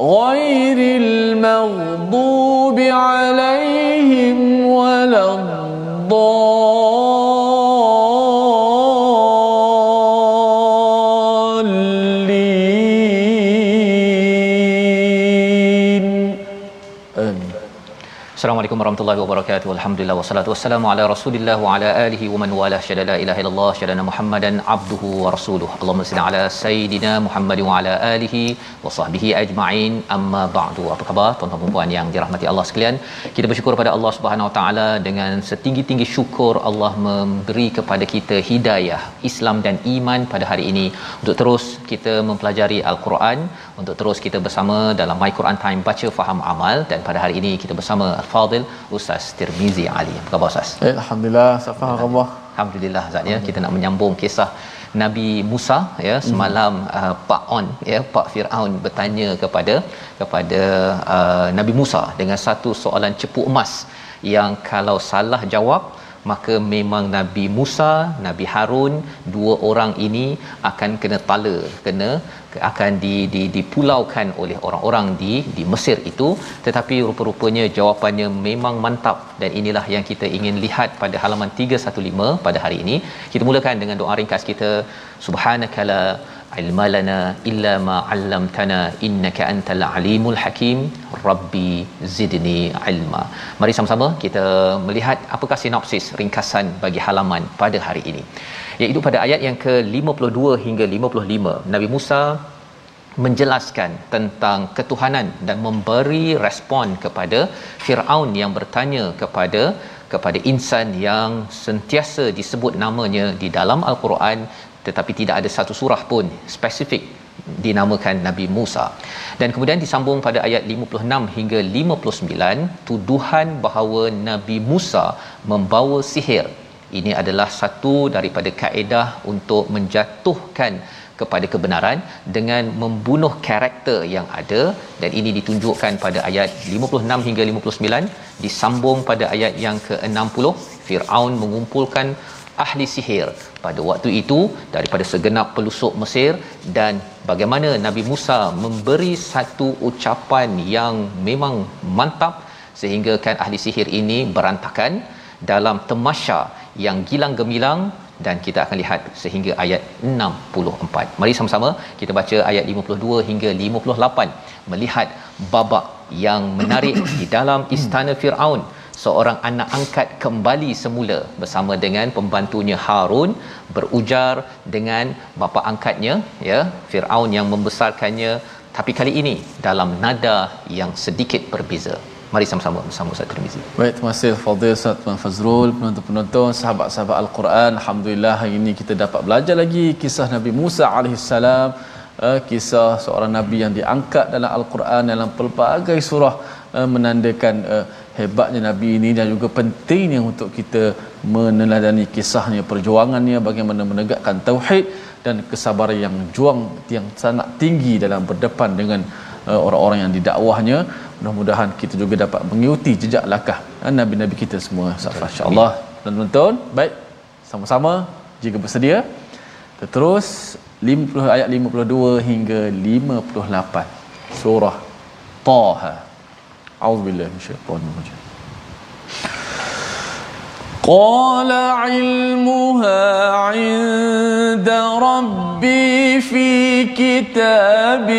غير المغضوب عليهم warahmatullahi wabarakatuh. Alhamdulillah wassalatu wassalamu ala Rasulillah wa ala alihi wa man wala syada la ilaha illallah syada Muhammadan abduhu wa rasuluh. Allahumma salli ala sayidina Muhammad wa ala alihi wa sahbihi ajma'in. Amma ba'du. Apa khabar tuan-tuan dan puan yang dirahmati Allah sekalian? Kita bersyukur pada Allah Subhanahu wa taala dengan setinggi-tinggi syukur Allah memberi kepada kita hidayah Islam dan iman pada hari ini untuk terus kita mempelajari al-Quran, untuk terus kita bersama dalam My Quran Time baca faham amal dan pada hari ini kita bersama Al-Fadil Ustaz Tirmizi Ali. Apa khabar Ustaz? Eh, Alhamdulillah, Safah Allah. Alhamdulillah Ustaz ya. Kita nak menyambung kisah Nabi Musa ya semalam uh, Pak On ya Pak Firaun bertanya kepada kepada uh, Nabi Musa dengan satu soalan cepu emas yang kalau salah jawab maka memang Nabi Musa, Nabi Harun, dua orang ini akan kena tala, kena akan di, di dipulaukan oleh orang-orang di di Mesir itu. Tetapi rupa-rupanya jawapannya memang mantap. Dan inilah yang kita ingin lihat pada halaman 315 pada hari ini. Kita mulakan dengan doa ringkas kita. Subhanakala ilma lana illa ma 'allamtana innaka antal alimul hakim. Rabbi zidni ilma. Mari sama-sama kita melihat apakah sinopsis ringkasan bagi halaman pada hari ini. Iaitu pada ayat yang ke-52 hingga 55 Nabi Musa menjelaskan tentang ketuhanan dan memberi respon kepada Firaun yang bertanya kepada kepada insan yang sentiasa disebut namanya di dalam al-Quran tetapi tidak ada satu surah pun spesifik dinamakan Nabi Musa. Dan kemudian disambung pada ayat 56 hingga 59 tuduhan bahawa Nabi Musa membawa sihir. Ini adalah satu daripada kaedah untuk menjatuhkan kepada kebenaran dengan membunuh karakter yang ada dan ini ditunjukkan pada ayat 56 hingga 59 disambung pada ayat yang ke-60 Firaun mengumpulkan ahli sihir. Pada waktu itu daripada segenap pelusuk Mesir dan bagaimana Nabi Musa memberi satu ucapan yang memang mantap sehingga kan ahli sihir ini berantakan dalam temasya yang gilang gemilang dan kita akan lihat sehingga ayat 64. Mari sama-sama kita baca ayat 52 hingga 58 melihat babak yang menarik di dalam istana Firaun seorang anak angkat kembali semula bersama dengan pembantunya Harun berujar dengan bapa angkatnya ya Firaun yang membesarkannya. Tapi kali ini dalam nada yang sedikit berbeza. Mari sama-sama bersama Ustaz Tirmizi. Baik, terima kasih Fadil Ustaz Tuan Fazrul, penonton-penonton, sahabat-sahabat Al-Quran. Alhamdulillah hari ini kita dapat belajar lagi kisah Nabi Musa alaihissalam, uh, kisah seorang nabi yang diangkat dalam Al-Quran dalam pelbagai surah uh, menandakan uh, hebatnya nabi ini dan juga pentingnya untuk kita meneladani kisahnya, perjuangannya bagaimana menegakkan tauhid dan kesabaran yang juang yang sangat tinggi dalam berdepan dengan uh, orang-orang yang didakwahnya. Mudah-mudahan kita juga dapat mengikuti jejak langkah uh, nabi-nabi kita semua. Insyaallah dan tuan baik. Sama-sama jika bersedia terus 50 ayat 52 hingga 58 surah Taha A'udzubillahi minasyaitonir rajim قال علمها عند ربي في كتاب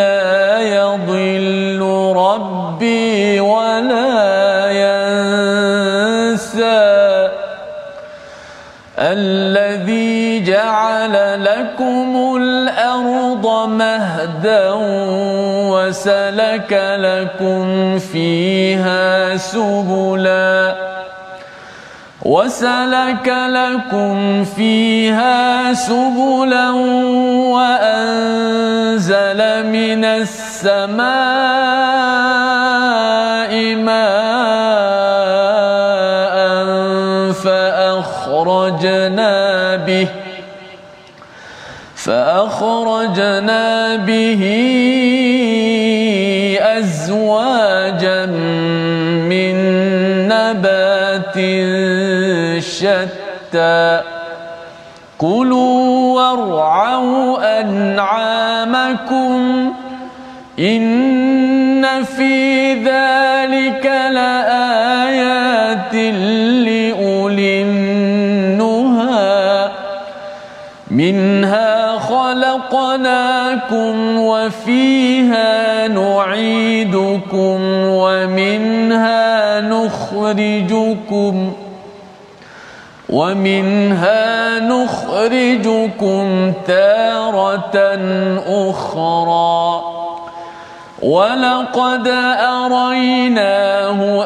لا يضل ربي ولا ينسى. الذي جعل لكم الأرض مهدا وسلك لكم فيها سبلاً وسلك لكم فيها سبلا وأنزل من السماء ماء فأخرجنا به أزواجا من نبات شتى. كلوا وارعوا أنعامكم إن في ذلك خلقناكم وفيها نعيدكم ومنها نخرجكم ومنها نخرجكم تارة أخرى ولقد أريناه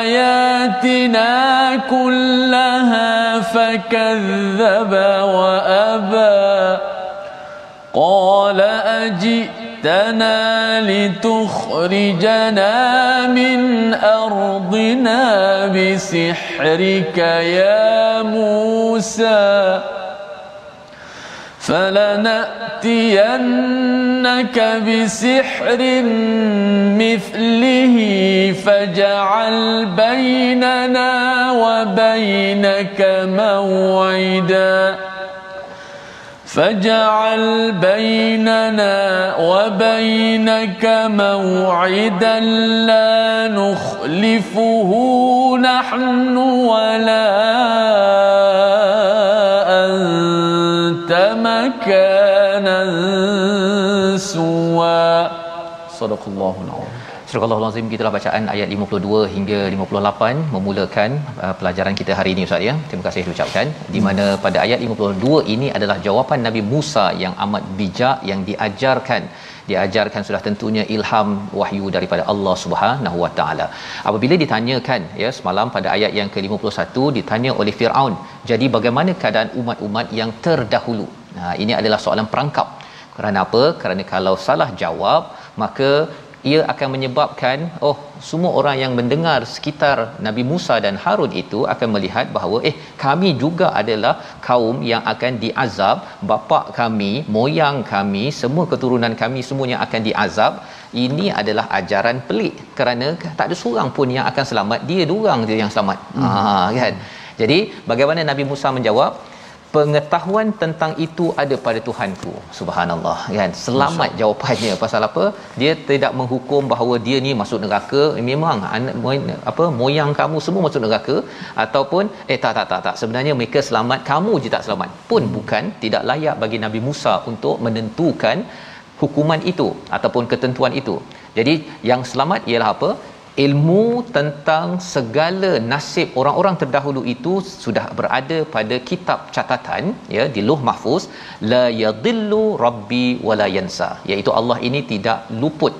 آياتنا كلها فكذب وأبى قال أجئتنا لتخرجنا من أرضنا بسحرك يا موسى فلنأتينك بسحر مثله فاجعل بيننا وبينك موعداً فاجعل بيننا وبينك موعدا لا نخلفه نحن ولا أنت مكانا سوى. صدق الله العظيم. Surah Al-Azim gitulah bacaan ayat 52 hingga 58 memulakan uh, pelajaran kita hari ini Ustaz ya. Terima kasih diucapkan di mana pada ayat 52 ini adalah jawapan Nabi Musa yang amat bijak yang diajarkan diajarkan sudah tentunya ilham wahyu daripada Allah Subhanahu Wa Taala. Apabila ditanyakan ya semalam pada ayat yang ke-51 ditanya oleh Firaun, jadi bagaimana keadaan umat-umat yang terdahulu? Nah, ini adalah soalan perangkap. Kerana apa? Kerana kalau salah jawab, maka ia akan menyebabkan oh semua orang yang mendengar sekitar Nabi Musa dan Harun itu akan melihat bahawa eh kami juga adalah kaum yang akan diazab. Bapa kami moyang kami semua keturunan kami semuanya akan diazab. Ini adalah ajaran pelik kerana tak ada seorang pun yang akan selamat. Dia dua je yang selamat. Hmm. ha kan? Jadi bagaimana Nabi Musa menjawab pengetahuan tentang itu ada pada Tuhanku subhanallah kan? Selamat jawapannya. Pasal apa? Dia tidak menghukum bahawa dia ni masuk neraka. Memang anak apa moyang kamu semua masuk neraka. Ataupun eh tak tak tak tak. Sebenarnya mereka selamat. Kamu je tak selamat. Pun bukan tidak layak bagi Nabi Musa untuk menentukan hukuman itu ataupun ketentuan itu. Jadi yang selamat ialah apa ilmu tentang segala nasib orang-orang terdahulu itu sudah berada pada kitab catatan ya di Luh Mahfuz la yadillu rabbi wala yansa iaitu Allah ini tidak luput.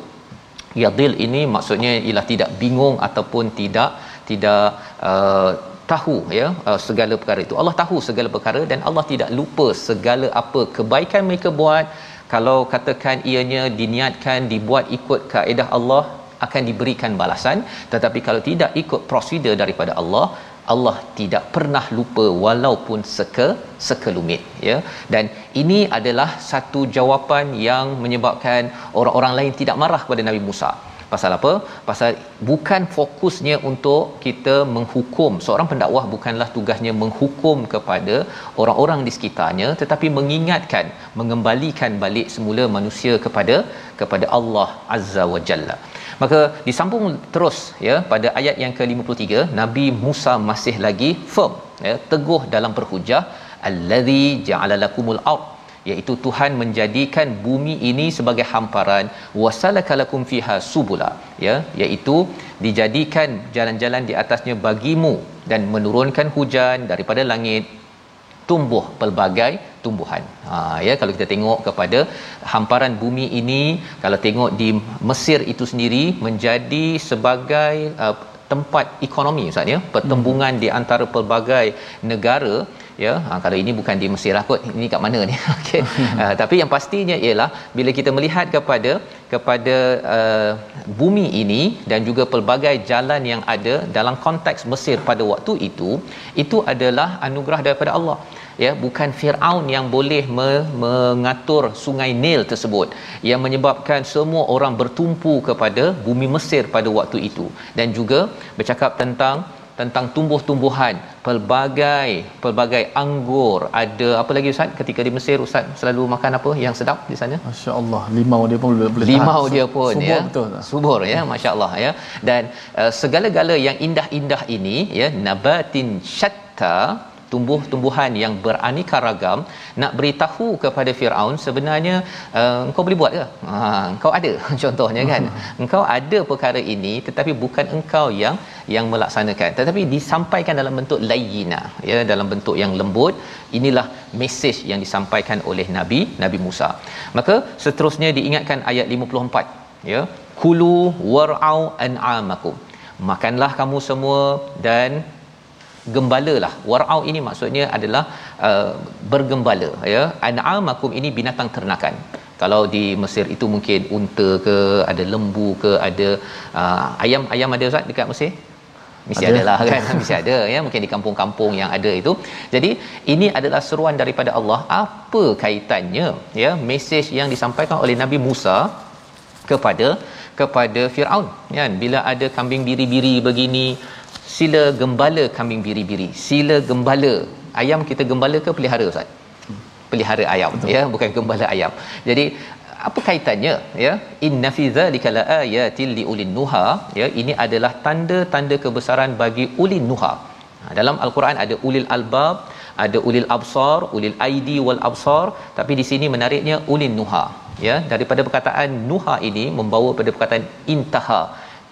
Yadil ini maksudnya ialah tidak bingung ataupun tidak tidak uh, tahu ya uh, segala perkara itu. Allah tahu segala perkara dan Allah tidak lupa segala apa kebaikan mereka buat. Kalau katakan ianya diniatkan dibuat ikut kaedah Allah akan diberikan balasan. Tetapi kalau tidak ikut prosedur daripada Allah Allah tidak pernah lupa walaupun seke sekelumit ya. Dan ini adalah satu jawapan yang menyebabkan orang-orang lain tidak marah kepada Nabi Musa. Pasal apa? Pasal bukan fokusnya untuk kita menghukum. Seorang pendakwah bukanlah tugasnya menghukum kepada orang-orang di sekitarnya tetapi mengingatkan mengembalikan balik semula manusia kepada kepada Allah azza wa jalla maka disambung terus ya pada ayat yang ke-53 Nabi Musa masih lagi firm ya teguh dalam berhujah allazi ja'ala lakumul ard iaitu Tuhan menjadikan bumi ini sebagai hamparan wasalakalakum fiha subula ya iaitu dijadikan jalan-jalan di atasnya bagimu dan menurunkan hujan daripada langit tumbuh pelbagai tumbuhan. Ha ya kalau kita tengok kepada hamparan bumi ini kalau tengok di Mesir itu sendiri menjadi sebagai uh, tempat ekonomi ustaz ya pertembungan hmm. di antara pelbagai negara ya ha, kalau ini bukan di Mesir lah kot ini kat mana ni okey uh, tapi yang pastinya ialah bila kita melihat kepada kepada uh, bumi ini dan juga pelbagai jalan yang ada dalam konteks Mesir pada waktu itu itu adalah anugerah daripada Allah ya bukan Firaun yang boleh me- mengatur sungai Nil tersebut. Yang menyebabkan semua orang bertumpu kepada bumi Mesir pada waktu itu. Dan juga bercakap tentang tentang tumbuh-tumbuhan. Pelbagai pelbagai anggur ada. Apa lagi ustaz? Ketika di Mesir ustaz selalu makan apa yang sedap di sana? masya-Allah. Limau dia pun boleh limau dia pun subur ya. betul subur ya masya-Allah ya. Dan uh, segala-gala yang indah-indah ini ya nabatin syatta tumbuh-tumbuhan yang beraneka ragam nak beritahu kepada Firaun sebenarnya uh, engkau boleh buat ke? Ha engkau ada contohnya kan? Engkau ada perkara ini tetapi bukan engkau yang yang melaksanakan. Tetapi disampaikan dalam bentuk layyina ya dalam bentuk yang lembut. Inilah mesej yang disampaikan oleh nabi nabi Musa. Maka seterusnya diingatkan ayat 54 ya kulu war'au an'amakum. Makanlah kamu semua dan gembala lah warau ini maksudnya adalah uh, bergembala ya. An'amakum ini binatang ternakan. Kalau di Mesir itu mungkin unta ke ada lembu ke ada uh, ayam ayam ada Ustaz dekat Mesir? Mesti ada. lah kan? Mesti ada ya. Mungkin di kampung-kampung yang ada itu. Jadi ini adalah seruan daripada Allah. Apa kaitannya ya mesej yang disampaikan oleh Nabi Musa kepada kepada Firaun? Kan bila ada kambing biri-biri begini sila gembala kambing biri-biri. Sila gembala. Ayam kita gembala ke pelihara ustaz? Pelihara ayam Betul. ya bukan gembala ayam. Jadi apa kaitannya ya? Inna fi zalika laayatil liulin nuha ya? Ini adalah tanda-tanda kebesaran bagi ulil nuha. Ha, dalam al-Quran ada ulil albab ada ulil absar ulil aidi wal absar tapi di sini menariknya ulil nuha ya? Daripada perkataan nuha ini membawa pada perkataan intaha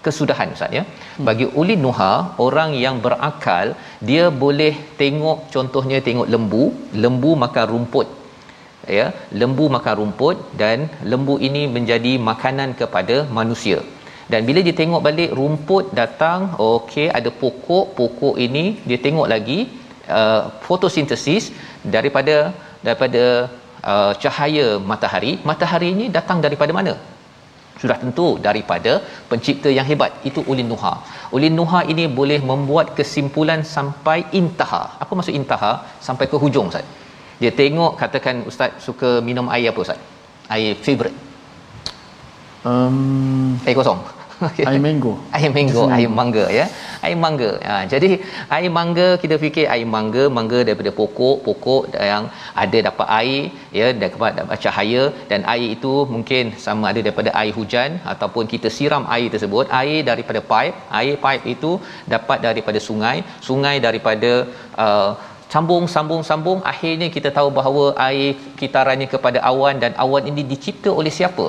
kesudahan ustaz ya. Bagi uli nuha orang yang berakal dia boleh tengok contohnya tengok lembu. Lembu makan rumput ya. Lembu makan rumput dan lembu ini menjadi makanan kepada manusia. Dan bila dia tengok balik rumput datang okey ada pokok. Pokok ini dia tengok lagi uh, fotosintesis daripada daripada uh, cahaya matahari. Matahari ini datang daripada mana sudah tentu daripada pencipta yang hebat itu ulin nuha. Ulin nuha ini boleh membuat kesimpulan sampai intaha. Apa maksud intaha? Sampai ke hujung ustaz. Dia tengok katakan ustaz suka minum air apa ustaz? Air favorite um, air kosong air mango. Air mango air mangga ya. Air mangga. Ha, jadi air mangga kita fikir air mangga mangga daripada pokok pokok yang ada dapat air ya dapat dapat cahaya. Dan air itu mungkin sama ada daripada air hujan ataupun kita siram air tersebut. Air daripada pipe air pipe itu dapat daripada sungai. Sungai daripada uh, sambung sambung sambung. Akhirnya kita tahu bahawa air kitarannya kepada awan dan awan ini dicipta oleh siapa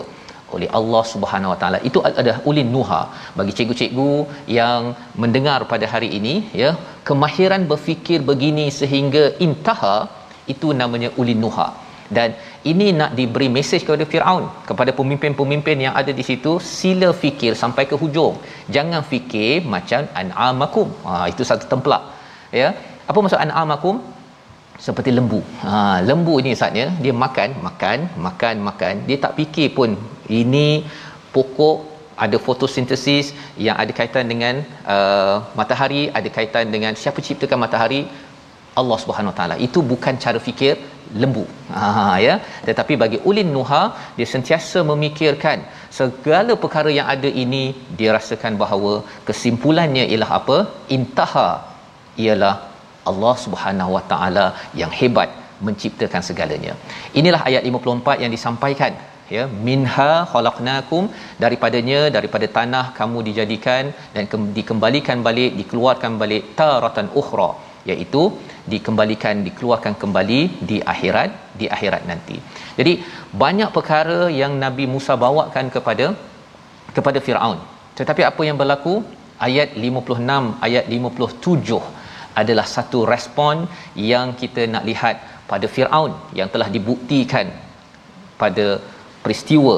oleh Allah Subhanahu Wa Taala. Itu ada ulin nuha bagi cikgu-cikgu yang mendengar pada hari ini ya, kemahiran berfikir begini sehingga intaha itu namanya ulin nuha. Dan ini nak diberi mesej kepada Firaun, kepada pemimpin-pemimpin yang ada di situ, sila fikir sampai ke hujung. Jangan fikir macam an'amakum. Ha itu satu templak. Ya. Apa maksud an'amakum? seperti lembu. Ha, lembu ni saatnya dia makan, makan, makan, makan. Dia tak fikir pun ini pokok ada fotosintesis yang ada kaitan dengan uh, matahari, ada kaitan dengan siapa ciptakan matahari? Allah Subhanahu taala. Itu bukan cara fikir lembu. Ha ya. Tetapi bagi ulin nuha dia sentiasa memikirkan segala perkara yang ada ini dia rasakan bahawa kesimpulannya ialah apa? Intaha ialah Allah Subhanahu Wa Taala yang hebat menciptakan segalanya. Inilah ayat 54 yang disampaikan ya minha khalaqnakum daripadanya daripada tanah kamu dijadikan dan ke- dikembalikan balik dikeluarkan balik taratan ukhra iaitu dikembalikan dikeluarkan kembali di akhirat di akhirat nanti. Jadi banyak perkara yang Nabi Musa bawakan kepada kepada Firaun. Tetapi apa yang berlaku? Ayat 56 ayat 57 adalah satu respon yang kita nak lihat pada Firaun yang telah dibuktikan pada peristiwa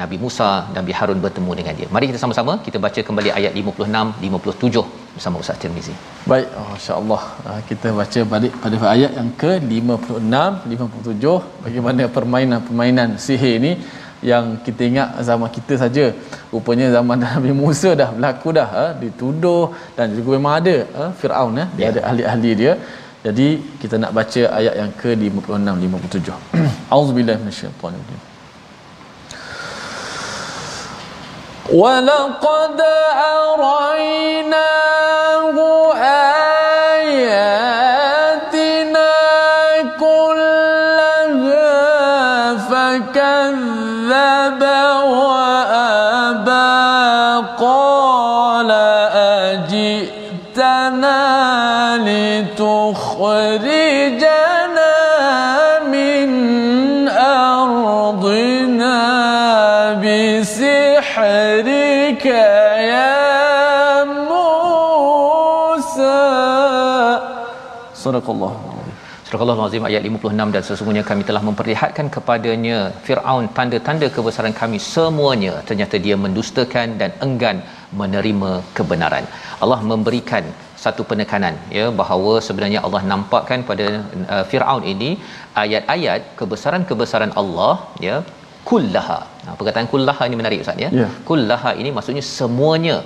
Nabi Musa Nabi Harun bertemu dengan dia. Mari kita sama-sama kita baca kembali ayat 56 57 bersama Ustaz Tirmizi. Baik, oh, masya-Allah. Ah, Kita baca balik pada ayat yang ke-56, 57 bagaimana permainan-permainan sihir ni yang kita ingat zaman kita saja. Rupanya zaman Nabi Musa dah berlaku dah, ha? dituduh dan juga memang ada ha? Firaun ya, dia Ya. ada ahli-ahli dia. Jadi kita nak baca ayat yang ke-56 57. Auzubillahi minasyaitanir ولقد أريناه آياتنا Surah Al-A'raf, ayat 56 dan sesungguhnya kami telah memperlihatkan kepadanya Fir'aun tanda-tanda kebesaran kami semuanya. Ternyata dia mendustakan dan enggan menerima kebenaran. Allah memberikan satu penekanan ya bahawa sebenarnya Allah nampakkan pada uh, Firaun ini ayat-ayat kebesaran-kebesaran Allah ya kullaha. Nah, perkataan kullaha ini menarik ustaz ya. Yeah. Kullaha ini maksudnya semuanya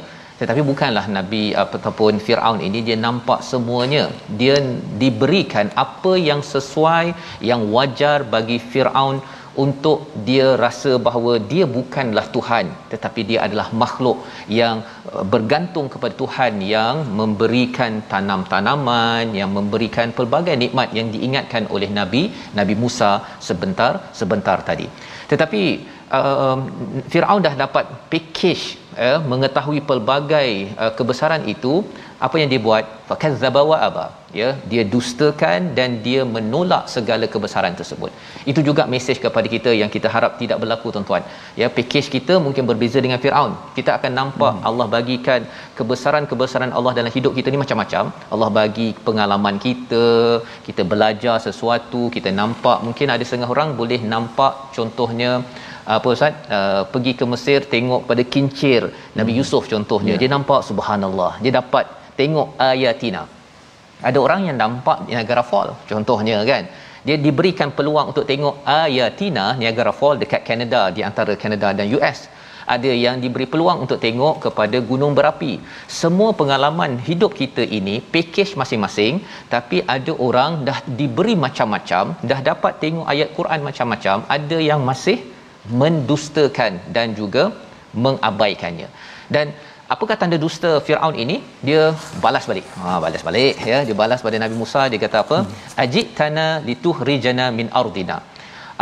tetapi bukanlah nabi ataupun Firaun ini dia nampak semuanya. Dia diberikan apa yang sesuai yang wajar bagi Firaun untuk dia rasa bahawa dia bukanlah Tuhan tetapi dia adalah makhluk yang uh, bergantung kepada Tuhan yang memberikan tanam-tanaman yang memberikan pelbagai nikmat yang diingatkan oleh nabi Nabi Musa sebentar sebentar tadi. Tetapi uh, Firaun dah dapat package eh, mengetahui pelbagai uh, kebesaran itu apa yang dia buat? Fakadzaba wa aba. Ya dia dustakan dan dia menolak segala kebesaran tersebut. Itu juga mesej kepada kita yang kita harap tidak berlaku tuan-tuan. Ya package kita mungkin berbeza dengan Firaun. Kita akan nampak hmm. Allah bagikan kebesaran-kebesaran Allah dalam hidup kita ni macam-macam. Allah bagi pengalaman kita kita belajar sesuatu kita nampak. Mungkin ada setengah orang boleh nampak contohnya apa ustaz? Uh, pergi ke Mesir tengok pada kincir Nabi Yusuf contohnya. Ya. dia nampak subhanallah dia dapat tengok ayatina. Ada orang yang nampak Niagara Fall contohnya kan? Dia diberikan peluang untuk tengok ayatina Niagara Fall dekat Canada di antara Canada dan US ada yang diberi peluang untuk tengok kepada gunung berapi. Semua pengalaman hidup kita ini package masing-masing tapi ada orang dah diberi macam-macam dah dapat tengok ayat Quran macam-macam ada yang masih mendustakan dan juga mengabaikannya. Dan apakah tanda dusta Firaun ini? Dia balas balik. Ha balas balik ya. Dia balas pada Nabi Musa. Dia kata apa? Ajitana lituhrijana min ardina.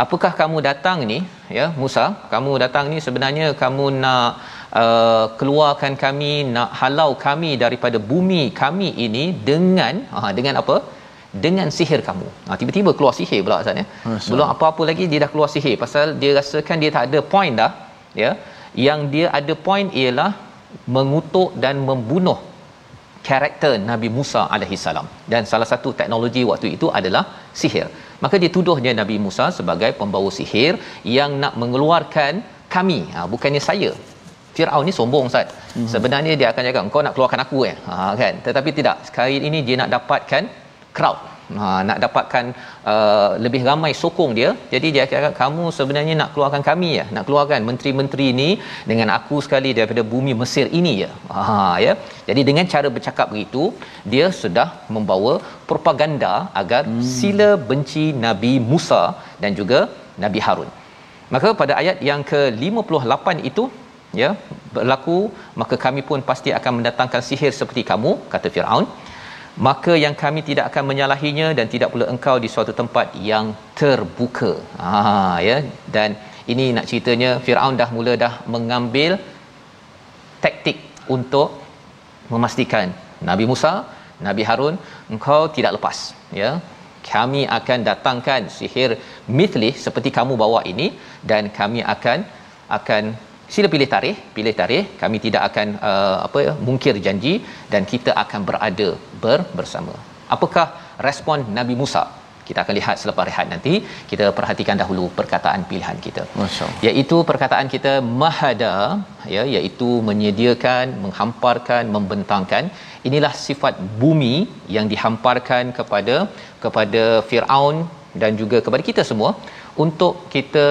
Apakah kamu datang ni ya Musa? Kamu datang ni sebenarnya kamu nak uh, keluarkan kami nak halau kami daripada bumi kami ini dengan ha dengan apa dengan sihir kamu. Ha, tiba-tiba keluar sihir pula Ustaz ya. Masya Belum apa-apa lagi dia dah keluar sihir pasal dia rasakan dia tak ada point dah ya. Yang dia ada point ialah mengutuk dan membunuh karakter Nabi Musa alaihi salam dan salah satu teknologi waktu itu adalah sihir. Maka dia tuduhnya Nabi Musa sebagai pembawa sihir yang nak mengeluarkan kami. Ha, bukannya saya. Firaun ni sombong Ustaz. Hmm. Sebenarnya dia akan cakap kau nak keluarkan aku eh. Ha kan. Tetapi tidak. Sekali ini dia nak dapatkan crowd. Ha nak dapatkan uh, lebih ramai sokong dia. Jadi dia cakap kamu sebenarnya nak keluarkan kami ya. Nak keluarkan menteri-menteri ini dengan aku sekali daripada bumi Mesir ini ya. Ha ya. Jadi dengan cara bercakap begitu dia sudah membawa propaganda agar hmm. sila benci Nabi Musa dan juga Nabi Harun. Maka pada ayat yang ke-58 itu ya berlaku maka kami pun pasti akan mendatangkan sihir seperti kamu kata Firaun maka yang kami tidak akan menyalahinya dan tidak pula engkau di suatu tempat yang terbuka ha ya dan ini nak ceritanya Firaun dah mula dah mengambil taktik untuk memastikan Nabi Musa, Nabi Harun engkau tidak lepas ya. Kami akan datangkan sihir mithlih seperti kamu bawa ini dan kami akan akan sila pilih tarikh pilih tarikh. Kami tidak akan uh, apa mungkir janji dan kita akan berada ber, bersama. Apakah respon Nabi Musa? Kita akan lihat selepas rehat nanti. Kita perhatikan dahulu perkataan pilihan kita. Masyaallah. Iaitu perkataan kita mahada ya iaitu menyediakan menghamparkan membentangkan. Inilah sifat bumi yang dihamparkan kepada kepada Firaun dan juga kepada kita semua untuk kita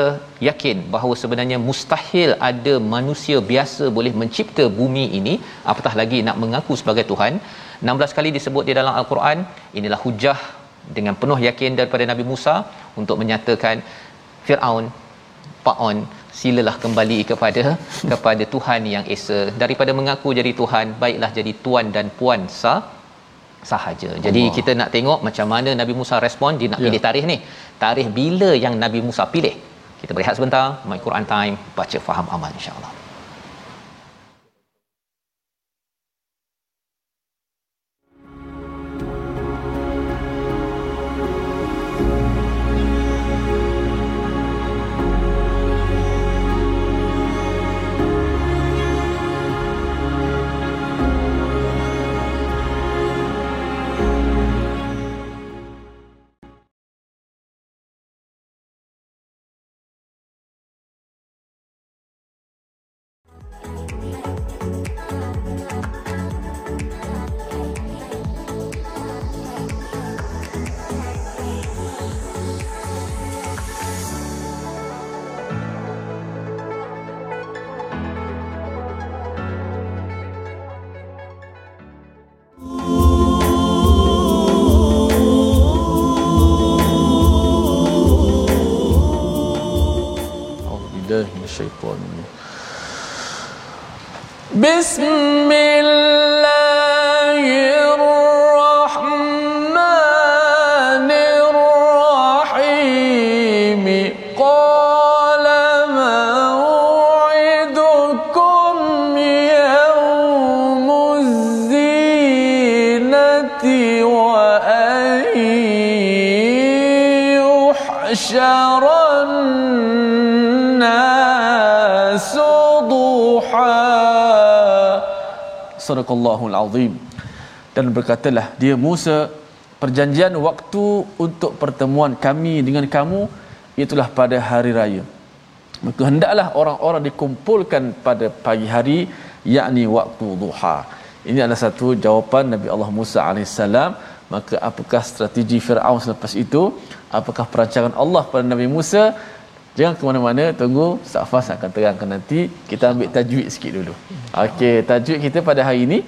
yakin bahawa sebenarnya mustahil ada manusia biasa boleh mencipta bumi ini apatah lagi nak mengaku sebagai Tuhan 16 kali disebut di dalam al-Quran inilah hujah dengan penuh yakin daripada Nabi Musa untuk menyatakan Firaun Paon silalah kembali kepada kepada Tuhan yang esa. Daripada mengaku jadi Tuhan baiklah jadi tuan dan puan sah sahaja. Jadi Allah. kita nak tengok macam mana Nabi Musa respon dia nak ya. pilih tarikh ni. Tarikh bila yang Nabi Musa pilih? Kita berehat sebentar. My Quran Time baca faham amal insya-Allah. بسم الله sadaqallahul azim. Dan berkatalah dia Musa perjanjian waktu untuk pertemuan kami dengan kamu itulah pada hari raya. Maka hendaklah orang-orang dikumpulkan pada pagi hari yakni waktu duha. Ini adalah satu jawapan Nabi Allah Musa alaihissalam maka apakah strategi Firaun selepas itu? Apakah perancangan Allah pada Nabi Musa Jangan ke mana-mana, tunggu Safas akan terangkan nanti. Kita ambil tajwid sikit dulu. Okey, tajwid kita pada hari ini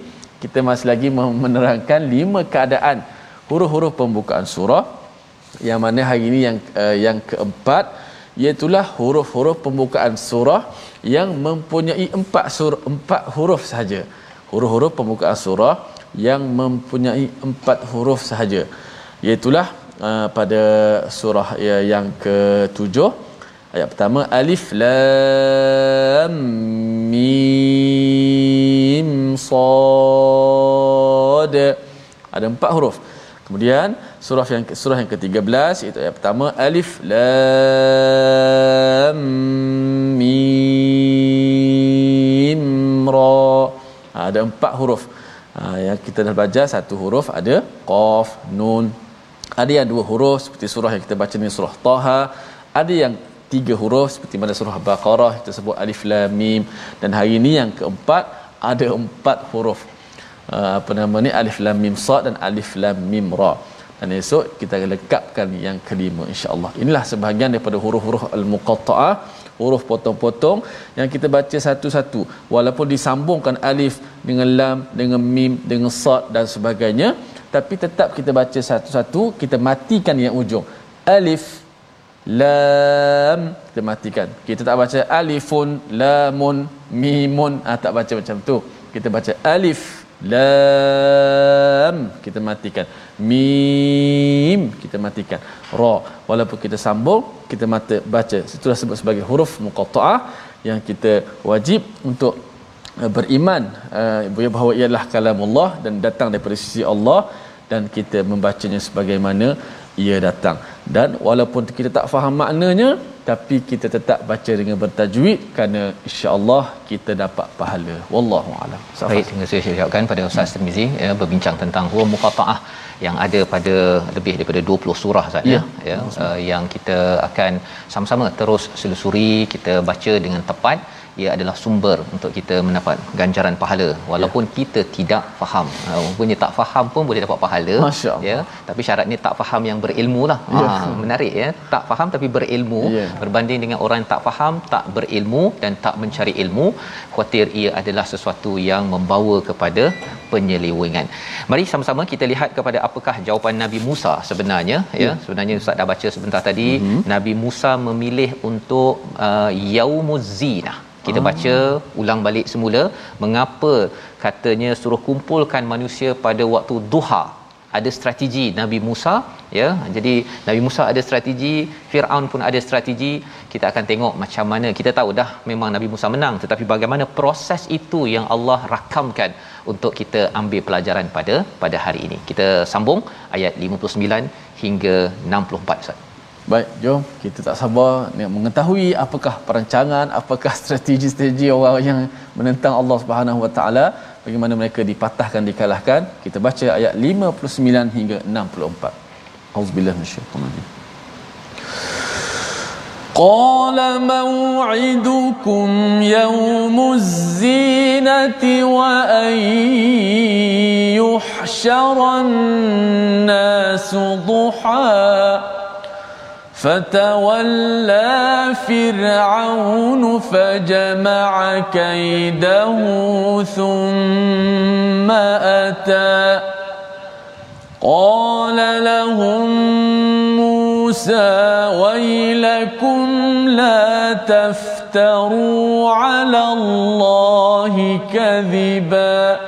kita masih lagi menerangkan lima keadaan huruf-huruf pembukaan surah yang mana hari ini yang uh, yang keempat iaitulah huruf-huruf pembukaan surah yang mempunyai empat surah empat huruf sahaja. Huruf-huruf pembukaan surah yang mempunyai empat huruf sahaja. Iaitulah uh, pada surah uh, yang ketujuh Ayat pertama alif lam mim sad. Ada empat huruf. Kemudian surah yang surah yang ke-13 iaitu ayat pertama alif lam mim ra. Ha, ada empat huruf. Ha, yang kita dah belajar satu huruf ada qaf nun. Ada yang dua huruf seperti surah yang kita baca ni surah Taha. Ada yang tiga huruf seperti mana surah Baqarah kita sebut alif lam mim. Dan hari ini yang keempat ada empat huruf. Uh, apa nama ni? Alif lam mim sad dan alif lam mim ra. Dan esok kita lengkapkan yang kelima insya-Allah. Inilah sebahagian daripada huruf-huruf al-muqatta'ah huruf potong-potong yang kita baca satu-satu. Walaupun disambungkan alif dengan lam dengan mim dengan sad dan sebagainya tapi tetap kita baca satu-satu kita matikan yang ujung. Alif lam. Kita matikan. Kita tak baca alifun lamun mimun. Ah tak baca macam tu. Kita baca alif lam. Kita matikan. Mim. Kita matikan. Ra. Walaupun kita sambung kita mata baca. Itulah sebut sebagai huruf muqattaah yang kita wajib untuk uh, beriman. Uh, bahawa ialah kalamullah dan datang daripada sisi Allah dan kita membacanya sebagaimana ia datang dan walaupun kita tak faham maknanya tapi kita tetap baca dengan bertajwid kerana insya-Allah kita dapat pahala. Wallahu alam. Baik terima kasih saya ucapkan pada Ustaz Tirmizi ya berbincang tentang huruf muqattaah yang ada pada lebih daripada 20 surah saja ya, ya uh, yang kita akan sama-sama terus selusuri kita baca dengan tepat ia adalah sumber untuk kita mendapat ganjaran pahala walaupun ya. kita tidak faham rupanya uh, tak faham pun boleh dapat pahala ya tapi syaratnya tak faham yang berilmu lah ya. ha, menarik ya tak faham tapi berilmu ya. berbanding dengan orang yang tak faham tak berilmu dan tak mencari ilmu khuatir ia adalah sesuatu yang membawa kepada penyelewengan mari sama-sama kita lihat kepada apakah jawapan Nabi Musa sebenarnya ya, ya. sebenarnya ustaz dah baca sebentar tadi mm-hmm. Nabi Musa memilih untuk uh, yaumuz zinah kita baca ulang balik semula mengapa katanya suruh kumpulkan manusia pada waktu duha? Ada strategi Nabi Musa ya. Jadi Nabi Musa ada strategi Firaun pun ada strategi. Kita akan tengok macam mana. Kita tahu dah memang Nabi Musa menang tetapi bagaimana proses itu yang Allah rakamkan untuk kita ambil pelajaran pada pada hari ini. Kita sambung ayat 59 hingga 64 Ustaz Baik, jom kita tak sabar nak mengetahui apakah perancangan, apakah strategi-strategi orang yang menentang Allah Subhanahu Wa Taala, bagaimana mereka dipatahkan, dikalahkan. Kita baca ayat 59 hingga 64. Auzubillah minasyaitanir rajim. قال موعدكم يوم الزينة وأن يحشر الناس ضحى فتولى فرعون فجمع كيده ثم أتى. قال لهم موسى ويلكم لا تفتروا على الله كذبا.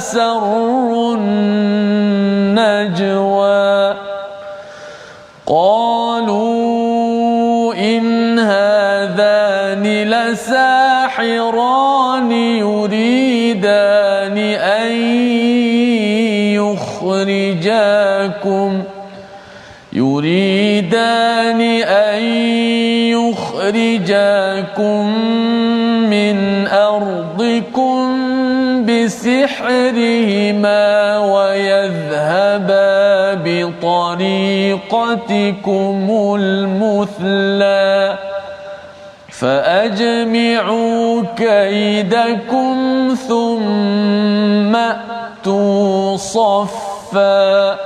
واسروا النجوى. قالوا إن هذان لساحران يريدان أن يخرجاكم. يريدان أن يخرجاكم بسحرهما ويذهبا بطريقتكم المثلى. فأجمعوا كيدكم ثم أتوا صفا.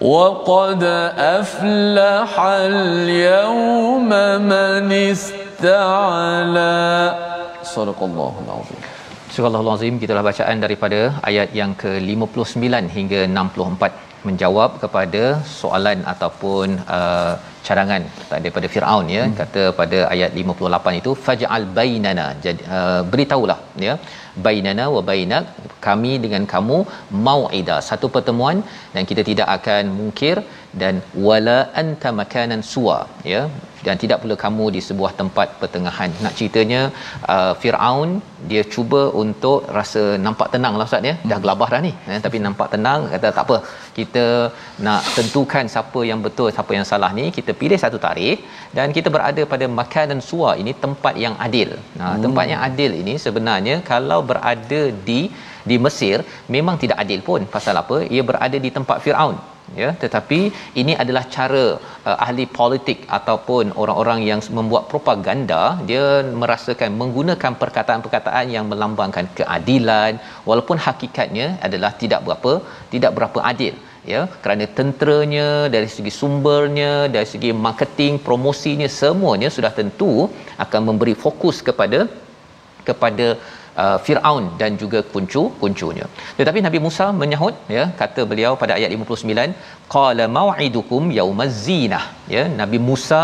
وقد أفلح اليوم من استعلى. صدق الله العظيم. Surah Al-Azim gitulah bacaan daripada ayat yang ke-59 hingga 64 menjawab kepada soalan ataupun uh, cadangan daripada Firaun ya. Hmm. kata pada ayat 58 itu faj'al bainana jadi uh, beritahulah ya. Bainana wa bainak kami dengan kamu mau'ida satu pertemuan dan kita tidak akan mungkir dan wala anta makanan suwa ya. Dan tidak pula kamu di sebuah tempat pertengahan. Nak ceritanya uh, Firaun dia cuba untuk rasa nampak tenang lah ustaz ya. Hmm. dah gelabah dah ni eh, tapi nampak tenang kata tak apa kita nak tentukan siapa yang betul siapa yang salah ni. Kita pilih satu tarikh dan kita berada pada makanan suwa ini tempat yang adil. Nah hmm. tempat yang adil ini sebenarnya kalau berada di di Mesir memang tidak adil pun. Pasal apa? Ia berada di tempat Firaun ya tetapi ini adalah cara uh, ahli politik ataupun orang-orang yang membuat propaganda dia merasakan menggunakan perkataan-perkataan yang melambangkan keadilan. Walaupun hakikatnya adalah tidak berapa tidak berapa adil ya. Kerana tenteranya dari segi sumbernya dari segi marketing promosinya semuanya sudah tentu akan memberi fokus kepada kepada uh, Firaun dan juga kuncu-kuncunya. Tetapi Nabi Musa menyahut ya kata beliau pada ayat 59 qala mau'idukum yaumaz zinah. Ya Nabi Musa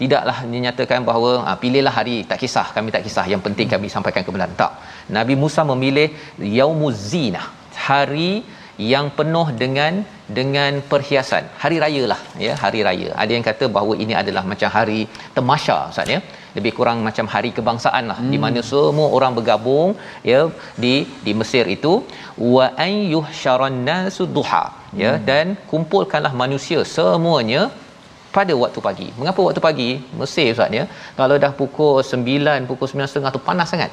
tidaklah menyatakan bahawa ah, pilihlah hari tak kisah kami tak kisah yang penting kami sampaikan kebenaran. Tak. Nabi Musa memilih yaumuz zinah hari yang penuh dengan dengan perhiasan. Hari raya lah ya hari raya. Ada yang kata bahawa ini adalah macam hari temasya ustaz ya lebih kurang macam hari kebangsaan lah hmm. di mana semua orang bergabung ya di di Mesir itu wa an yuhsharan nasu duha ya hmm. dan kumpulkanlah manusia semuanya pada waktu pagi. Mengapa waktu pagi? Mesir ustaz ya. Kalau dah pukul 9, pukul 9.30 tu panas sangat.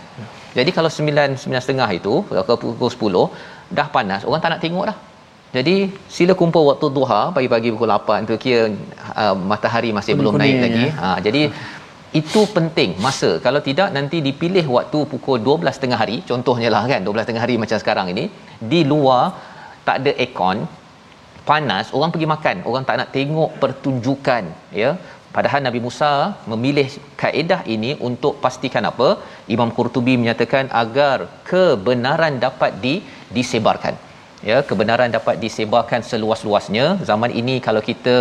Jadi kalau 9 9.30 itu kalau pukul 10 dah panas, orang tak nak tengok dah. Jadi sila kumpul waktu duha pagi-pagi pukul 8 tu kira uh, matahari masih Kuning belum naik lagi. Ya. Ha jadi itu penting masa. Kalau tidak nanti dipilih waktu pukul 12 tengah hari. Contohnya lah kan 12 tengah hari macam sekarang ini. Di luar tak ada aircon panas orang pergi makan. Orang tak nak tengok pertunjukan ya. Padahal Nabi Musa memilih kaedah ini untuk pastikan apa? Imam Qurtubi menyatakan agar kebenaran dapat di disebarkan ya kebenaran dapat disebarkan seluas-luasnya. Zaman ini kalau kita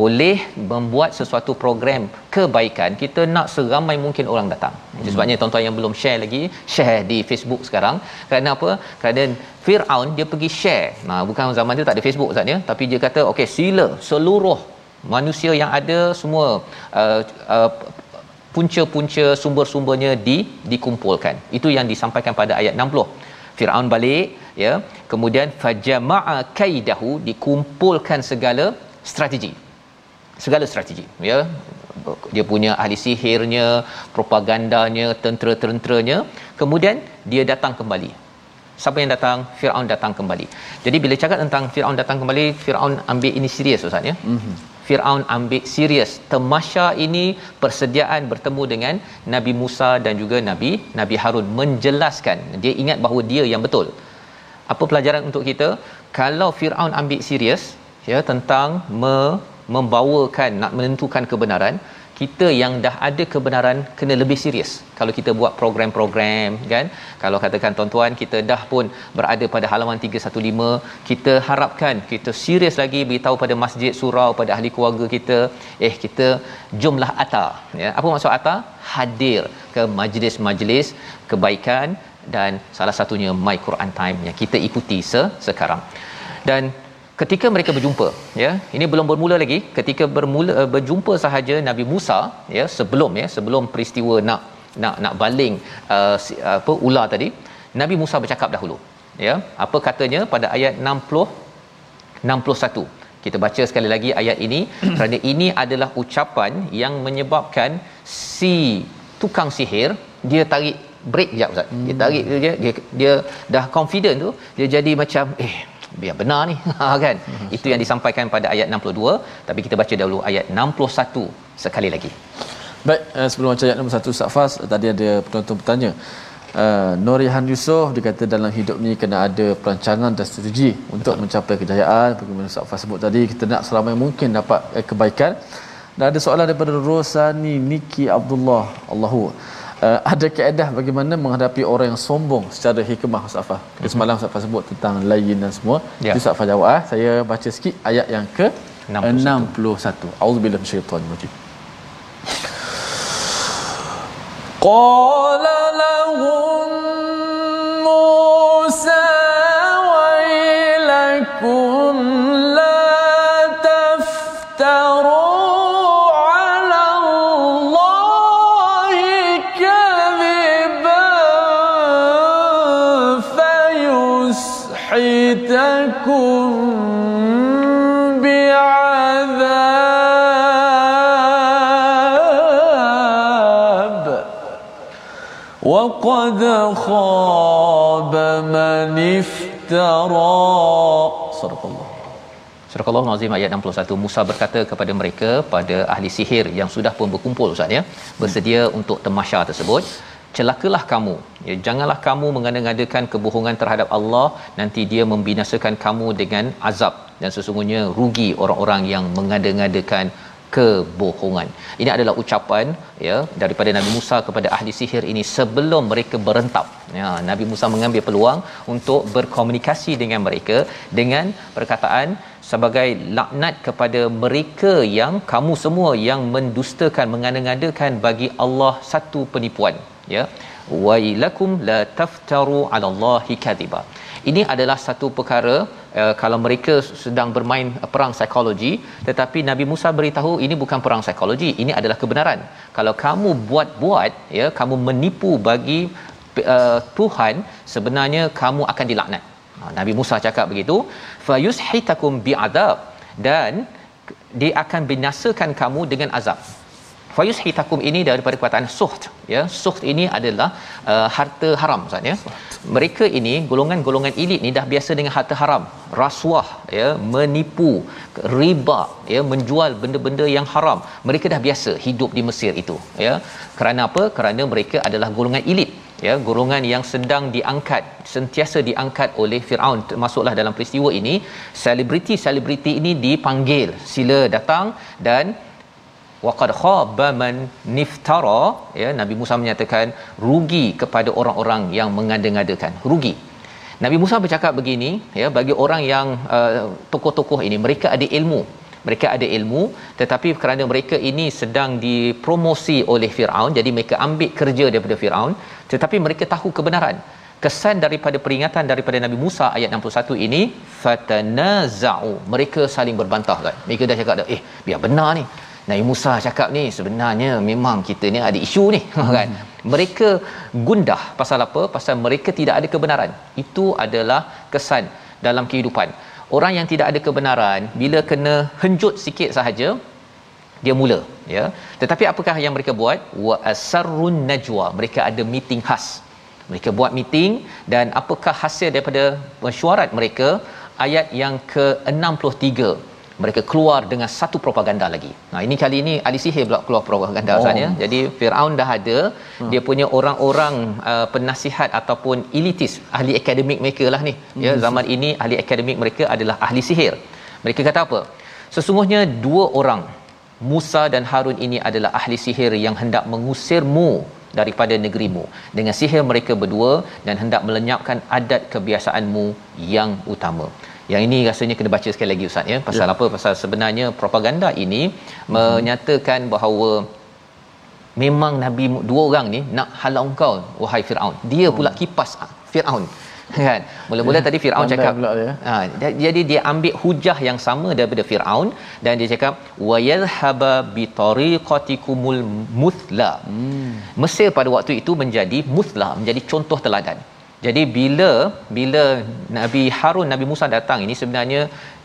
boleh membuat sesuatu program kebaikan kita nak seramai mungkin orang datang. Itu hmm. sebabnya tuan-tuan yang belum share lagi share di Facebook sekarang. Kerana apa? Kerana Firaun dia pergi share. Nah bukan zaman tu tak ada Facebook Ustaz ya. Tapi dia kata okey sila seluruh manusia yang ada semua uh, uh, punca-punca sumber-sumbernya di dikumpulkan. Itu yang disampaikan pada ayat 60 Firaun balik ya. Kemudian fajama'a kaidahu dikumpulkan segala strategi. Segala strategi ya. Dia punya ahli sihirnya propagandanya tentera-tenteranya. Kemudian dia datang kembali. Siapa yang datang? Firaun datang kembali. Jadi bila cakap tentang Firaun datang kembali Firaun ambil ini serius ustaz ya. Mm-hmm. Firaun ambil serius. Temasya ini persediaan bertemu dengan Nabi Musa dan juga Nabi Nabi Harun. Menjelaskan. Dia ingat bahawa dia yang betul. Apa pelajaran untuk kita? Kalau Firaun ambil serius ya tentang me, membawakan nak menentukan kebenaran kita yang dah ada kebenaran kena lebih serius. Kalau kita buat program-program kan? Kalau katakan tuan-tuan kita dah pun berada pada halaman 315 kita harapkan kita serius lagi beritahu pada masjid surau pada ahli keluarga kita eh kita jumlah ata ya apa maksud ata hadir ke majlis-majlis kebaikan dan salah satunya My Quran Time yang kita ikuti se- sekarang. Dan ketika mereka berjumpa ya ini belum bermula lagi. Ketika bermula uh, berjumpa sahaja Nabi Musa ya sebelum ya sebelum peristiwa nak nak nak baling uh, apa ular tadi Nabi Musa bercakap dahulu ya. Apa katanya pada ayat 60 61 kita baca sekali lagi ayat ini. Kerana ini adalah ucapan yang menyebabkan si tukang sihir dia tarik break jap ustaz. Dia tarik dia, dia dia dah confident tu dia jadi macam eh biar benar ni. Ha kan? Hmm. itu yang disampaikan pada ayat 62 tapi kita baca dahulu ayat 61 sekali lagi. Baik uh, sebelum baca ayat 61 Safas tadi ada penonton bertanya. Uh, Norihan Yusof dia kata dalam hidup ni kena ada perancangan dan strategi untuk mencapai kejayaan. Bagaimana Safas sebut tadi kita nak seramai mungkin dapat uh, kebaikan. Dan ada soalan daripada Rosani Niki Abdullah Allahu uh, ada kaedah bagaimana menghadapi orang yang sombong secara hikmah Ustaz Mm-hmm. Semalam Ustaz sebut tentang lain dan semua. Ya. Ustaz jawab ah. Saya baca sikit ayat yang ke 61. 61. Auzubillahi minasyaitanir rajim. Qala lahum وقد خاب من افترى صدق الله Surah Allah Nazim ayat 61 Musa berkata kepada mereka pada ahli sihir yang sudah pun berkumpul Ustaz ya bersedia untuk temasya tersebut celakalah kamu ya janganlah kamu mengada-ngadakan kebohongan terhadap Allah nanti dia membinasakan kamu dengan azab dan sesungguhnya rugi orang-orang yang mengada-ngadakan kebohongan. Ini adalah ucapan ya daripada Nabi Musa kepada ahli sihir ini sebelum mereka berentap. Ya, Nabi Musa mengambil peluang untuk berkomunikasi dengan mereka dengan perkataan sebagai laknat kepada mereka yang kamu semua yang mendustakan mengada-ngadakan bagi Allah satu penipuan ya wailakum la taftaru 'ala Allahi kadhiba ini adalah satu perkara uh, kalau mereka sedang bermain perang psikologi tetapi Nabi Musa beritahu ini bukan perang psikologi ini adalah kebenaran. Kalau kamu buat-buat ya kamu menipu bagi uh, Tuhan sebenarnya kamu akan dilaknat. Ha, Nabi Musa cakap begitu fayushitakum bi'adab dan dia akan binasakan kamu dengan azab fayus hitakum ini daripada perkataan suht ya. Suht ini adalah uh, harta haram Ustaz ya. Mereka ini golongan-golongan elit ni dah biasa dengan harta haram. Rasuah ya menipu riba ya menjual benda-benda yang haram. Mereka dah biasa hidup di Mesir itu ya. Kerana apa? Kerana mereka adalah golongan elit ya. Golongan yang sedang diangkat sentiasa diangkat oleh Firaun. Termasuklah dalam peristiwa ini selebriti-selebriti ini dipanggil. Sila datang dan waqad khaba man niftara. Ya Nabi Musa menyatakan rugi kepada orang-orang yang mengada-ngadakan. Rugi. Nabi Musa bercakap begini ya bagi orang yang uh, tokoh-tokoh ini mereka ada ilmu. Mereka ada ilmu tetapi kerana mereka ini sedang dipromosi oleh Firaun jadi mereka ambil kerja daripada Firaun tetapi mereka tahu kebenaran. Kesan daripada peringatan daripada Nabi Musa ayat 61 ini fatanaza'u. Mereka saling berbantah kan mereka dah cakap dah eh biar benar ni Nabi Musa cakap ni sebenarnya memang kita ni ada isu ni kan? Mereka gundah pasal apa? Pasal mereka tidak ada kebenaran. Itu adalah kesan dalam kehidupan. Orang yang tidak ada kebenaran bila kena henjut sikit sahaja dia mula ya. Tetapi apakah yang mereka buat? Wa asarrun najwa. Mereka ada meeting khas. Mereka buat meeting dan apakah hasil daripada mesyuarat mereka? Ayat yang ke-63 mereka keluar dengan satu propaganda lagi. Nah ini kali ini ahli sihir pula keluar propaganda oh. ya. Jadi Firaun dah ada hmm. dia punya orang-orang uh, penasihat ataupun elitis ahli akademik mereka lah ni. Ya, hmm. Ya zaman ini ahli akademik mereka adalah ahli sihir. Mereka kata apa? Sesungguhnya dua orang Musa dan Harun ini adalah ahli sihir yang hendak mengusirmu daripada negerimu dengan sihir mereka berdua dan hendak melenyapkan adat kebiasaanmu yang utama. Yang ini rasanya kena baca sekali lagi ustaz ya. Pasal ya. apa? Pasal sebenarnya propaganda ini hmm. menyatakan bahawa memang nabi dua orang ni nak halau kau wahai Firaun. Dia pula hmm. kipas ah, Firaun. kan mula-mula ya, tadi Firaun cakap ha jadi dia ambil hujah yang sama daripada Firaun dan dia cakap wa yadhhaba bi tariqatikumul muthla hmm. Mesir pada waktu itu menjadi muthla menjadi contoh teladan jadi bila bila Nabi Harun Nabi Musa datang ini sebenarnya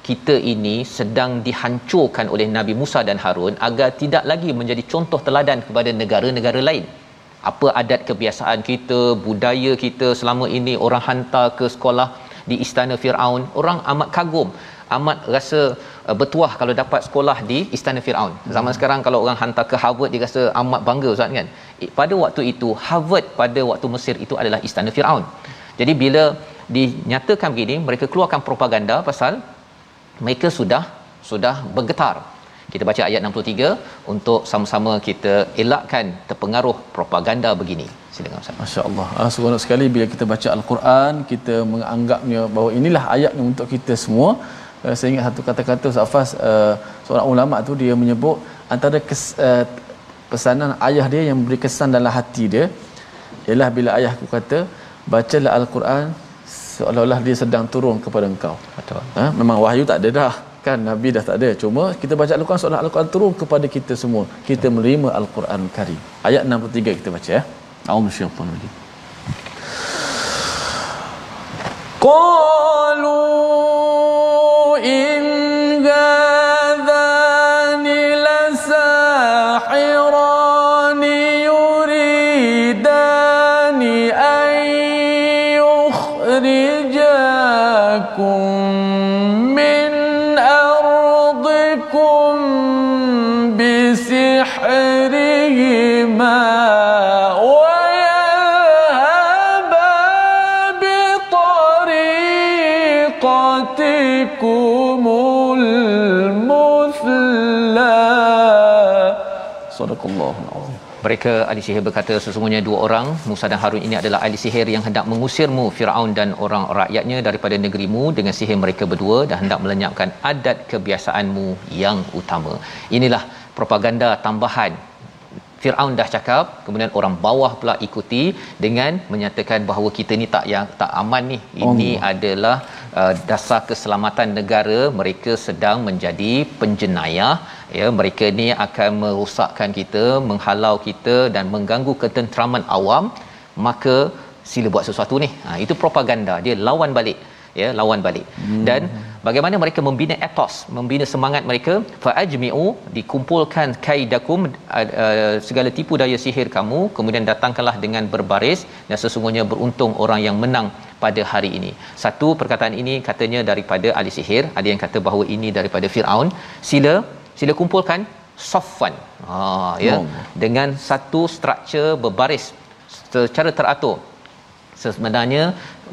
kita ini sedang dihancurkan oleh Nabi Musa dan Harun agar tidak lagi menjadi contoh teladan kepada negara-negara lain. Apa adat kebiasaan kita, budaya kita selama ini orang hantar ke sekolah di istana Firaun, orang amat kagum, amat rasa uh, bertuah kalau dapat sekolah di istana Firaun. Zaman hmm. sekarang kalau orang hantar ke Harvard dia rasa amat bangga ustaz kan. Pada waktu itu Harvard pada waktu Mesir itu adalah istana Firaun. Jadi bila dinyatakan begini mereka keluarkan propaganda pasal mereka sudah sudah bergetar. Kita baca ayat 63 untuk sama-sama kita elakkan terpengaruh propaganda begini. Silakan Ustaz. Masya-Allah. Ah, seronok sekali bila kita baca Al-Quran, kita menganggapnya bahawa inilah ayatnya untuk kita semua. Uh, saya ingat satu kata-kata Ustaz Fas, uh, seorang ulama tu dia menyebut antara kes, uh, pesanan ayah dia yang beri kesan dalam hati dia ialah bila ayahku kata bacalah al-Quran seolah-olah dia sedang turun kepada engkau. Betul. Ha? memang wahyu tak ada dah kan nabi dah tak ada cuma kita baca al-Quran seolah al-Quran turun kepada kita semua kita menerima al-Quran Karim ayat 63 kita baca ya a'udzu syaitan lagi qalu mereka ahli sihir berkata sesungguhnya dua orang Musa dan Harun ini adalah ahli sihir yang hendak mengusirmu Firaun dan orang rakyatnya daripada negerimu dengan sihir mereka berdua dan hendak melenyapkan adat kebiasaanmu yang utama. Inilah propaganda tambahan Firaun dah cakap kemudian orang bawah pula ikuti dengan menyatakan bahawa kita ni tak yang tak aman ni ini oh. adalah uh, dasar keselamatan negara mereka sedang menjadi penjenayah ya mereka ni akan merosakkan kita menghalau kita dan mengganggu ketenteraman awam. Maka sila buat sesuatu ni. Ha itu propaganda. Dia lawan balik. Ya lawan balik. Hmm. dan bagaimana mereka membina etos membina semangat mereka? Fa ajmi'u dikumpulkan kaidakum uh, segala tipu daya sihir kamu. Kemudian datangkanlah dengan berbaris dan sesungguhnya beruntung orang yang menang pada hari ini. Satu perkataan ini katanya daripada ahli sihir. Ada yang kata bahawa ini daripada Firaun. Sila sila kumpulkan softwan ha ya oh. dengan satu struktur berbaris secara teratur sebenarnya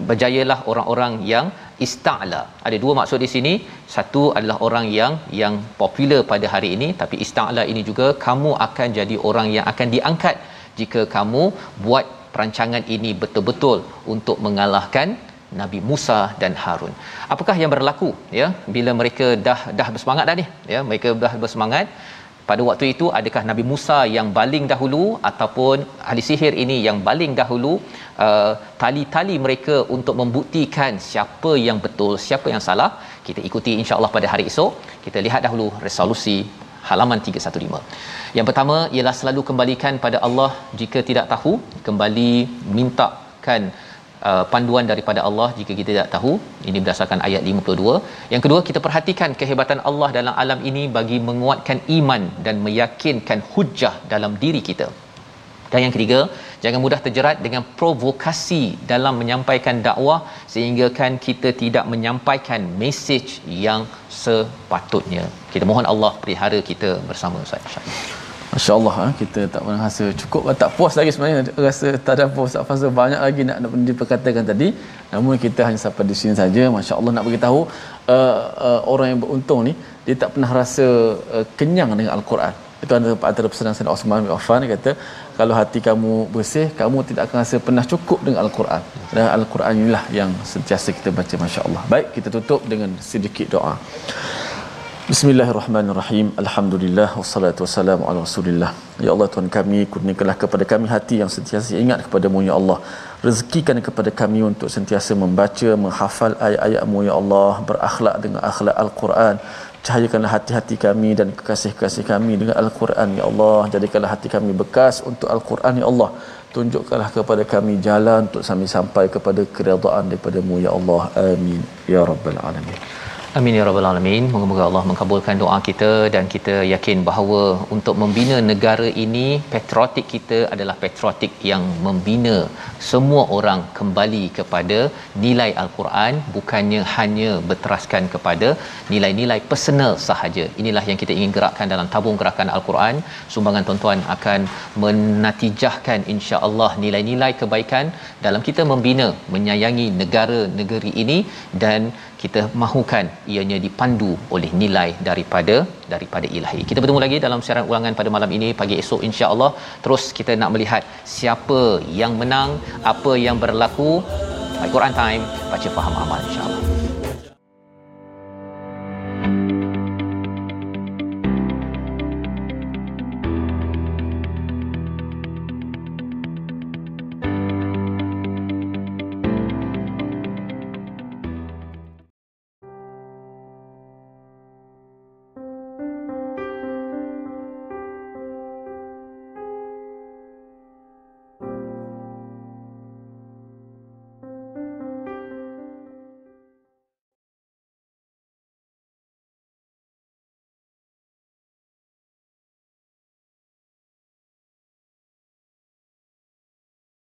berjayalah orang-orang yang ista'la. Ada dua maksud di sini. Satu adalah orang yang yang popular pada hari ini tapi ista'la ini juga kamu akan jadi orang yang akan diangkat jika kamu buat perancangan ini betul-betul untuk mengalahkan Nabi Musa dan Harun. Apakah yang berlaku ya? Bila mereka dah dah bersemangat dah ni ya? Mereka dah bersemangat pada waktu itu adakah Nabi Musa yang baling dahulu ataupun ahli sihir ini yang baling dahulu uh, tali-tali mereka untuk membuktikan siapa yang betul siapa yang salah? Kita ikuti insya-Allah pada hari esok. Kita lihat dahulu resolusi halaman 315 yang pertama ialah selalu kembalikan pada Allah jika tidak tahu kembali mintakan uh, panduan daripada Allah jika kita tidak tahu. Ini berdasarkan ayat 52 yang kedua kita perhatikan kehebatan Allah dalam alam ini bagi menguatkan iman dan meyakinkan hujah dalam diri kita. Dan yang ketiga jangan mudah terjerat dengan provokasi dalam menyampaikan dakwah sehingga kan kita tidak menyampaikan mesej yang sepatutnya. Kita mohon Allah pelihara kita bersama Ustaz. insyaallah Masya-Allah ha? kita tak pernah rasa cukup tak puas lagi sebenarnya. Rasa tak ada puas tak fasa banyak lagi nak nak diperkatakan tadi. Namun kita hanya sampai di sini saja. masya-Allah nak bagi tahu uh, uh, orang yang beruntung ni dia tak pernah rasa uh, kenyang dengan al-Quran. Itu antara pesanan Sayyidina Osman bin Affan dia kata kalau hati kamu bersih kamu tidak akan rasa pernah cukup dengan al-Quran. Dan al-Quran inilah yang sentiasa kita baca masya-Allah. Baik kita tutup dengan sedikit doa Bismillahirrahmanirrahim. Alhamdulillah wassalatu wassalamu ala Rasulillah. Ya Allah Tuhan kami, kurniakanlah kepada kami hati yang sentiasa ingat kepada-Mu ya Allah. Rezekikan kepada kami untuk sentiasa membaca, menghafal ayat-ayat-Mu ya Allah, berakhlak dengan akhlak Al-Quran. Cahayakanlah hati-hati kami dan kekasih-kekasih kami dengan Al-Quran ya Allah. Jadikanlah hati kami bekas untuk Al-Quran ya Allah. Tunjukkanlah kepada kami jalan untuk kami sampai kepada keridaan daripada-Mu ya Allah. Amin. Ya Rabbal Alamin. Amin ya rabbal alamin. Moga-moga Allah mengabulkan doa kita dan kita yakin bahawa untuk membina negara ini patriotik kita adalah patriotik yang membina semua orang kembali kepada nilai al-Quran bukannya hanya berteraskan kepada nilai-nilai personal sahaja. Inilah yang kita ingin gerakkan dalam tabung gerakan al-Quran. Sumbangan tuan-tuan akan menatijahkan insya-Allah nilai-nilai kebaikan dalam kita membina menyayangi negara negeri ini dan kita mahukan ianya dipandu oleh nilai daripada daripada ilahi. Kita bertemu lagi dalam siaran ulangan pada malam ini pagi esok insya-Allah. Terus kita nak melihat siapa yang menang, apa yang berlaku. Al-Quran time baca faham amal insya-Allah.